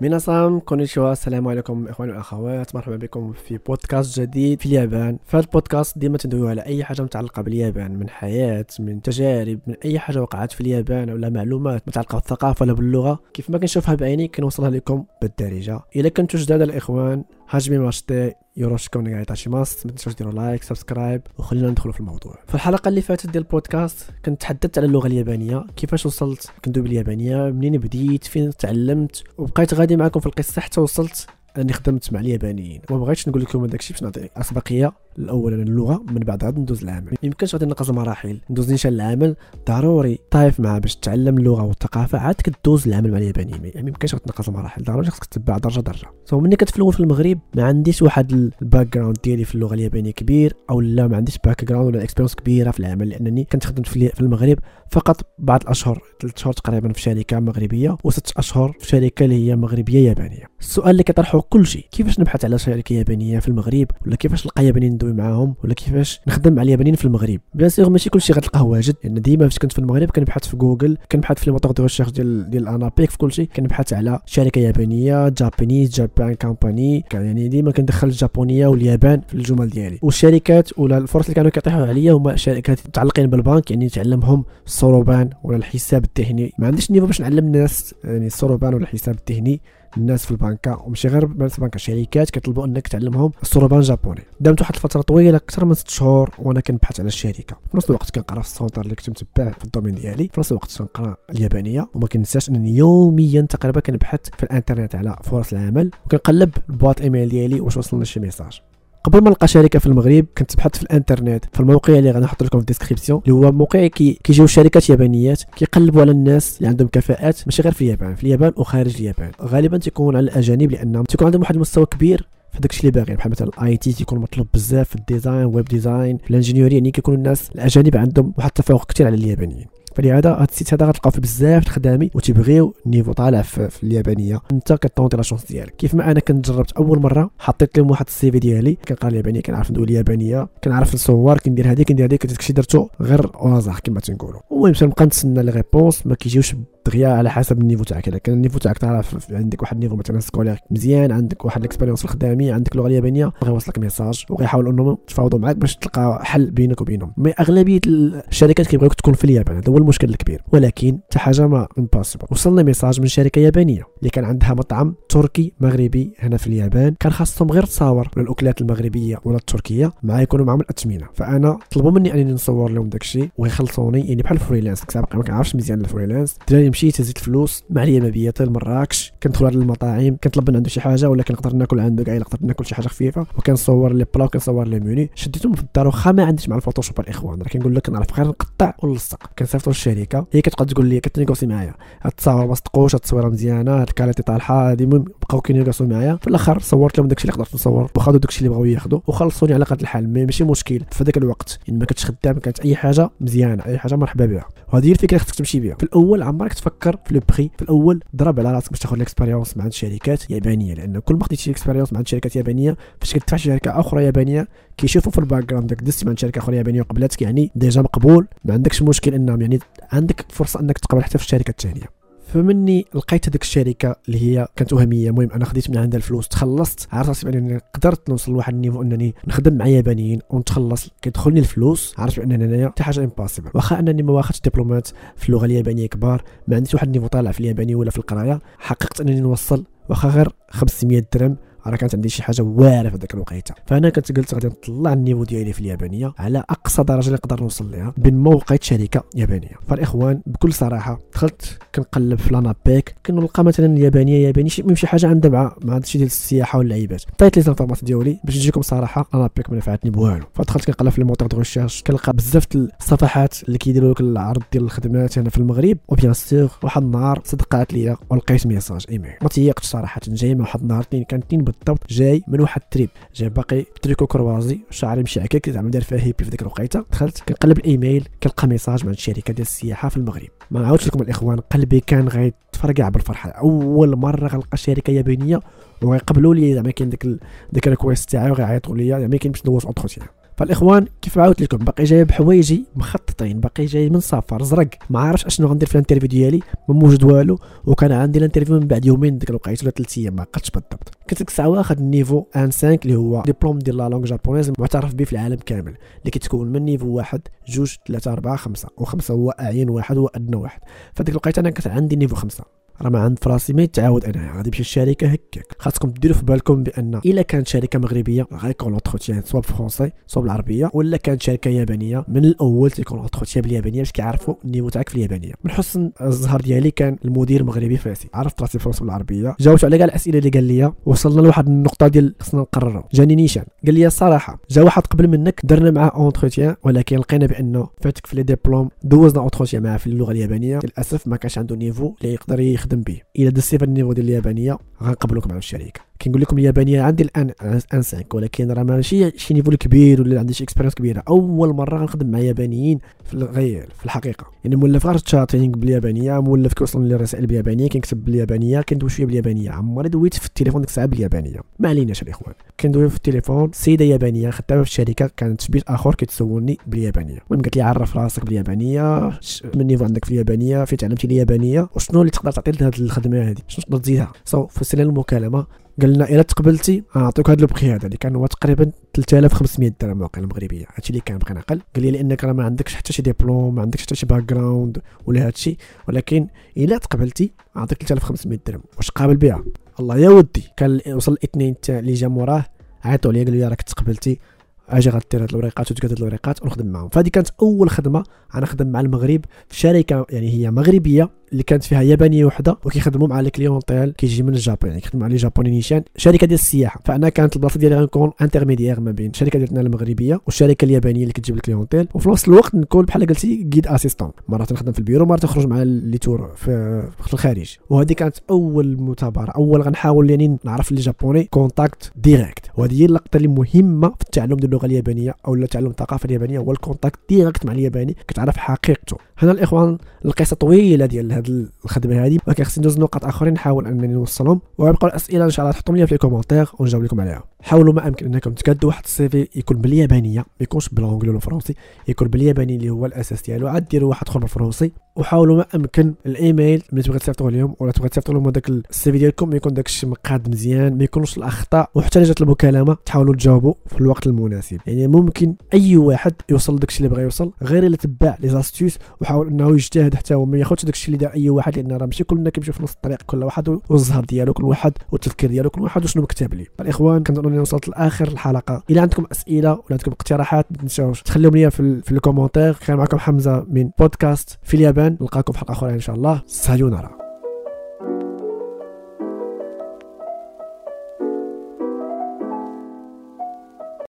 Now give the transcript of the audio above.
みなさん こんにちは. السلام عليكم إخواني والاخوات مرحبا بكم في بودكاست جديد في اليابان. هذا البودكاست ديما تندويو على أي حاجة متعلقة باليابان من حياة من تجارب من أي حاجة وقعت في اليابان ولا معلومات متعلقة بالثقافة ولا باللغة. كيف ما كنشوفها بعيني كنوصلها لكم بالدارجة. إلا كنتو جداد الإخوان はじめまして よろしくお願いいたします ما تنساوش ديروا like subscribe وخلينا ندخلوا في الموضوع. في الحلقة اللي فاتت ديال البودكاست كنت تحدثت على اللغة اليابانية. كيفاش وصلت؟ كندوي باليابانيه منين بديت؟ فين تعلمت؟ وبقيت غادي معكم في القصة حتى وصلت أني خدمت مع اليابانيين. وما بغيتش نقول لكم الشيء باش نعطي أسبقية. الأول اللغة من بعد غادي ندوز العمل. يمكنش غادي نقص المراحل. ندوز نيشان العمل ضروري. طايف مع باش تتعلم اللغة والثقافة عاد كدوز العمل مع اليابانيين. يعني يمكنش غتنقص المراحل. ضروري خصك تتبع درجة درجة. So ملي كنت فلون في المغرب ما عنديش واحد ال background ديالي في اللغة اليابانية كبير أو لا ما عنديش background ولا fr: expérience كبيرة في العمل لأنني كنت خدمت في المغرب فقط بعض الأشهر. ثلاث شهور تقريبا في شركة مغربية وست أشهر في شركة اللي هي مغربية يابانية. السؤال اللي كيطرحه كل شيء كيفاش نبحث على شركة يابانية في المغرب؟ ولا كيفاش نلقى يابانيين ندوي معاهم ولا كيفاش؟ نخدم مع اليابانيين في المغرب. بيان سيغ ماشي كلشي غتلقاه واجد. لأن يعني ديما فاش كنت في المغرب كنبحث في جوجل كنبحث في الموتور de recherche ديال ديال ANAPEC في كلشي. كنبحث على شركة يابانية Japanese Japan company يعني ديما كندخل الجابونية واليابان في الجمل ديالي. والشركات ولا الفرص اللي كانوا كيطيحوا عليا هما شركات متعلقين بالبنك يعني تعلمهم الصروبان ولا الحساب التهني ما عنديش niveau باش نعلم الناس يعني الصروبان ولا الحساب التهني الناس في البنكة وماشي غير الناس في البنكة شركات كيطلبوا إنك تعلمهم الصروبان japonais دامت واحد الفترة طويلة أكثر من ست شهور وأنا كنبحث على الشركة. في نفس الوقت كنقرأ في ال centre اللي كنت متبع في ال domaine ديالي. في نفس الوقت كنقرأ اليابانية وما كنساش أنني يوميا تقريبا كنبحث في الإنترنت على فرص العمل وكنقلب ال boîte email ديالي واش وصلنا شي message. قبل ما نلقى شركة في المغرب كنت بحثت في الإنترنت. في الموقع اللي غادي نحط لكم في ال description اللي هو موقع كي كيجيو شركات يابانيات كيقلبوا على الناس اللي عندهم كفاءات ماشي غير في اليابان. في اليابان وخارج اليابان. غالبا تيكون على الأجانب لانهم تيكون عندهم واحد المستوى كبير في داكشي اللي باغي. بحال مثلا ال IT تيكون مطلوب بزاف في ال design web design. في ال ingénierie يعني كيكونوا الناس الأجانب عندهم واحد التفوق كثير على اليابانيين. فلهذا هذا ال site هذا غتلقاو فيه بزاف الخدامي وتيبغيو ال niveau طالع في, اليابانية. انت كت tenter la chance ديالك. كيف ما أنا كنت جربت أول مرة حطيت لهم واحد ال CV ديالي كنقرا اليابانية كنعرف ندوي اليابانية كنعرف نصور كندير هذه كندير هذيك داكشي درتو غير au hasard كما تنقولوا المهم نبقى نتسنى les réponses ما كيجيوش دغيا على حسب ال niveau تاعك. إذا كان ال niveau تاعك تعرف عندك واحد ال niveau مثلا scolaire مزيان عندك واحد ال expérience الخدامي عندك اللغة اليابانية غيوصلك message وغيحاولوا إنهم يتفاوضوا معاك باش تلقى حل بينك وبينهم. mais أغلبية الشركات كيبغيوك تكون في اليابان هذا هو المشكل الكبير. ولكن حتى حاجة ما impossible وصلنا message من شركة يابانية اللي كان عندها مطعم تركي مغربي هنا في اليابان. كان خاصهم غير تصاور الأكلات المغربية ولا التركية مع يكونوا معهم الأثمنة. فأنا طلبوا مني أنني نصور لهم داكشي ويخلصوني يعني بحال freelance سابقا ما كنعرفش مزيان ال freelance مشيت هزيت الفلوس مع ليا مبيت لمراكش كندخل على المطاعم كنطلب من عنده شي حاجة ولا كنقدر ناكل عنده كاع نقدر ناكل شي حاجة خفيفة. وكنصور les plats وكنصور les menus. شديتهم في الدار واخا ما عنديش مع ال Photoshop الإخوان. راه كنقول لك كنعرف غير نقطع ونلصق. كنصيفطو للشركة هي كتبقى تقول لي كت négocier معايا. هاد التصاور ما صدقوش هاد التصويره مزيانة هاد ال qualité طالحه هادي. المهم بقاو كي négocier و معايا. في الآخر صورت لهم داكشي اللي قدرت نصور. وخدوا داكشي اللي بغاو ياخذوا وخلصوني على قد الحال. ماشي مشكل. في ذاك الوقت يعني ما كنتش خدام كانت أي حاجة مزيانة أي حاجة مرحبا بها. وهذه هي الفكرة خصك تمشي بها في الأول عمرك تفكر في le prix في الأول ضرب على راسك باش تاخذ ال expérience مع شركات يابانية لأن كل ما خديتي ال expérience مع شركات يابانية فاش كتدفع شركة أخرى يابانية كيشوفوا في ال background داك دزتي مع شركه أخرى يابانية وقبلتك يعني déjà مقبول. ما عندكش مشكل إنهم يعني عندك فرصة إنك تقبل حتى في الشركة الثانية فمني لقيت هذيك الشركة اللي هي كانت وهمية. المهم أنا خديت من عندها الفلوس تخلصت. عرفت راسي بأنني قدرت نوصل لواحد ال niveau أنني نخدم مع يابانيين ونتخلص. كيدخلني الفلوس عرفت بان انايا حتى حاجة impossible واخا أنني ما واخدش دبلومات في اللغة اليابانية كبار ما عنديش واحد ال niveau طالع في الياباني ولا في القرايه حققت أنني نوصل واخا غير 500 درهم راه كانت عندي شي حاجة واعرة في ذاك الوقيتة. فأنا كنت قلت غادي نطلع ال niveau ديالي في اليابانية على أقصى درجة اللي نقدر نوصل لها ولقيت شركة يابانية. فالإخوان بكل صراحة دخلت كنقلب في l'ANAPEC كنلقى مثلا اليابانية ياباني شي شي حاجة عندها مع مع هادشي ديال السياحة واللعيبات. عطيت les informations ديالي باش نجيكم صراحة l'ANAPEC ما نفعتني بوالو. فدخلت كنقلب في ال moteur de recherche كنلقى بزاف الصفحات اللي كيديروا لك العرض ديال الخدمات هنا في المغرب. و bien sûr واحد النهار صدقات ليا ولقيت message email ما صراحة جاي من واحد النهار كان اثنين بالضبط جاي من واحد ال trip جاي باقي tricot croisé شعري مشي هكاك زعما دار فيها hippie في ديك الوقيتة. دخلت كنقلب الإيميل كنلقى message من شركه ديال السياحة في المغرب. ما نعاودش لكم الإخوان قلبي كان غيتفرقع بالفرحه أول مرة غنلقى شركة يابانية وغيقبلوا لي زعما كاين ديك ديك ال request تاعي وغيعيطوا لي زعما كاين باش ندوز entretien فالإخوان كيف عاودت لكم؟ باقي جاي بحوايجي مخططين باقي جاي من سفر زرق. ما عارفش أشنو غندير في ال interview ديالي ما موجود والو وكان عندي ال interview من بعد يومين ديك الوقيته ولا ثلاث أيام ما عقلتش بالضبط. كنت ديك الساعة واخد ال niveau N 5 اللي هو ديبلوم ديال la langue japonaise معترف به في العالم كامل اللي كيتكون من niveau واحد جوج ثلاثة أربعة خمسة وخمسة هو أعلى واحد هو أدنى واحد. فديك الوقيته أنا كنت عندي niveau خمسة. راه ما عندي فراسي ما يتعاود أنا غادي نمشي الشركة هكاك. خاصكم ديروا في بالكم بأن إلا كانت شركة مغربية غيكون l'entretien soit بالفرونسي soit بالعربيه ولا كانت شركة يابانية من الأول تيكون l'entretien باليابانية باش كيعرفوا ال niveau تاعك في اليابانية. من حسن الزهر ديالي كان المدير المغربي فاسي. عرفت راسي فرونسي بالعربيه جاوبت على كاع الأسئلة اللي قال لي وصلنا لواحد النقطة ديال خصنا نقرروا جاني نيشان قال لي الصراحه جا واحد قبل منك درنا معاه entretien ولكن لقينا بأنه فاتك في les diplômes دوزنا entretien معاه في اللغة اليابانية. للأسف ما كانش عنده niveau اللي يقدر يخدم به. الا السيفر ال niveau ديال اليابانية غنقبلوك مع الشركة. كنقول لكم اليابانية عندي الآن N 5 ولكن راه ماشي شي niveau كبير ولا عندي شي expérience كبيرة. أول مرة غنخدم مع يابانيين في الغير في الحقيقة. يعني مولف غير chatting باليابانية مولف كيوصل لي الرسائل باليابانية كنكتب باليابانية كندوي شوية باليابانية. عمري دويت في التليفون ديك الساعة باليابانية. ما عليناش الاخوان كندوي في التليفون سيدة يابانية خدامة في الشركة كانت في بيت آخر كيتسولني باليابانية. المهم قالت لي عرف راسك باليابانية شمن niveau عندك في اليابانية فين تعلمتي اليابانية وشنو اللي تقدر تعطي لهذه الخدمة هذه شنو تقدر تزيدها؟ so, في المكالمة قال لنا إلا تقبلتي غنعطيك هذا البخي هذا اللي كان هو تقريبا 3500 درهم واقيلا مغربيه هادشي اللي كان بقينا أقل قال لي لأنك راه ما عندكش حتى شي ديبلوم ما عندكش حتى شي background ولا هادشي. ولكن إلا تقبلتي غنعطيك 3500 درهم. واش قابل بها؟ الله يا ودي. كان وصل الاثنين اللي جا موراه عيطوا لي قالوا لي راك تقبلتي. أجي غير دير هاد الوريقات وتقاد الوريقات ونخدم معاهم. فهذه كانت أول خدمة. أنا خدم مع المغرب في شركة يعني هي مغربية. اللي كانت فيها يابانية وحدة وكيخدموا مع la clientèle كيجي من ال Japon يعني كيخدموا على les Japonais نيشان شركة ديال السياحة. فأنا كانت البلاصة ديالي غنكون intermédiaire ما بين الشركة ديالنا المغربيه والشركة اليابانية اللي كتجيب ال clientèle وفي نفس الوقت نكون بحال قلتي guide assistant مرات نخدم في البيرو مرات نخرج مع les tours في, في الخارج. وهذه كانت أول متابره أول غنحاول يعني نعرف les Japonais contact direct وهذه هي اللقطة اللي مهمة في التعلم ديال اللغة اليابانية أو تعلم الثقافة اليابانية هو ال contact direct مع الياباني كتعرف حقيقته. هنا الإخوان القصة طويلة ديال هذه الخدمة هذه ولكن خصني ندوز نقاط آخرين نحاول أنني نوصلهم. ويبقى الأسئلة إن شاء الله تحطهم لي في ال commentaires ونجاوب لكم عليها. حاولوا ما أمكن إنكم تكادوا واحد ال CV يكون باليابانية ما يكونش بالانجليزي ولا الفرنسي يكون بالياباني اللي هو الأساس ديالو. عاد ديروا واحد آخر بالفرنسي. وحاولوا ما أمكن الإيميل ملي تبغي تصيفطوا لهم ولا تبغي تصيفطوا لهم هذاك ال CV ديالكم يكون داك الشيء مقاد مزيان ما يكونوش الأخطاء. وحتى جات المكالمة تحاولوا تجاوبوا في الوقت المناسب. يعني ممكن أي واحد يوصل لداك الشيء اللي بغى يوصل غير إلا تبع les astuces وحاول إنه يجتهد حتى هو ما ياخذش داك الشيء اللي دار أي واحد لأن راه ماشي كلنا كيمشيو في نص الطريق كل واحد والزهر ديالو كل واحد والتفكير ديالو كل واحد وشنو مكتاب ليه. الإخوان كنظن إني وصلت لآخر الحلقة. الا عندكم أسئلة ولا عندكم اقتراحات ما تنساوش تخليهم لي في, في الكومنتير. كان معكم حمزة من بودكاست في اليابان. نلقاكم في حلقة أخرى إن شاء الله. سايونارا.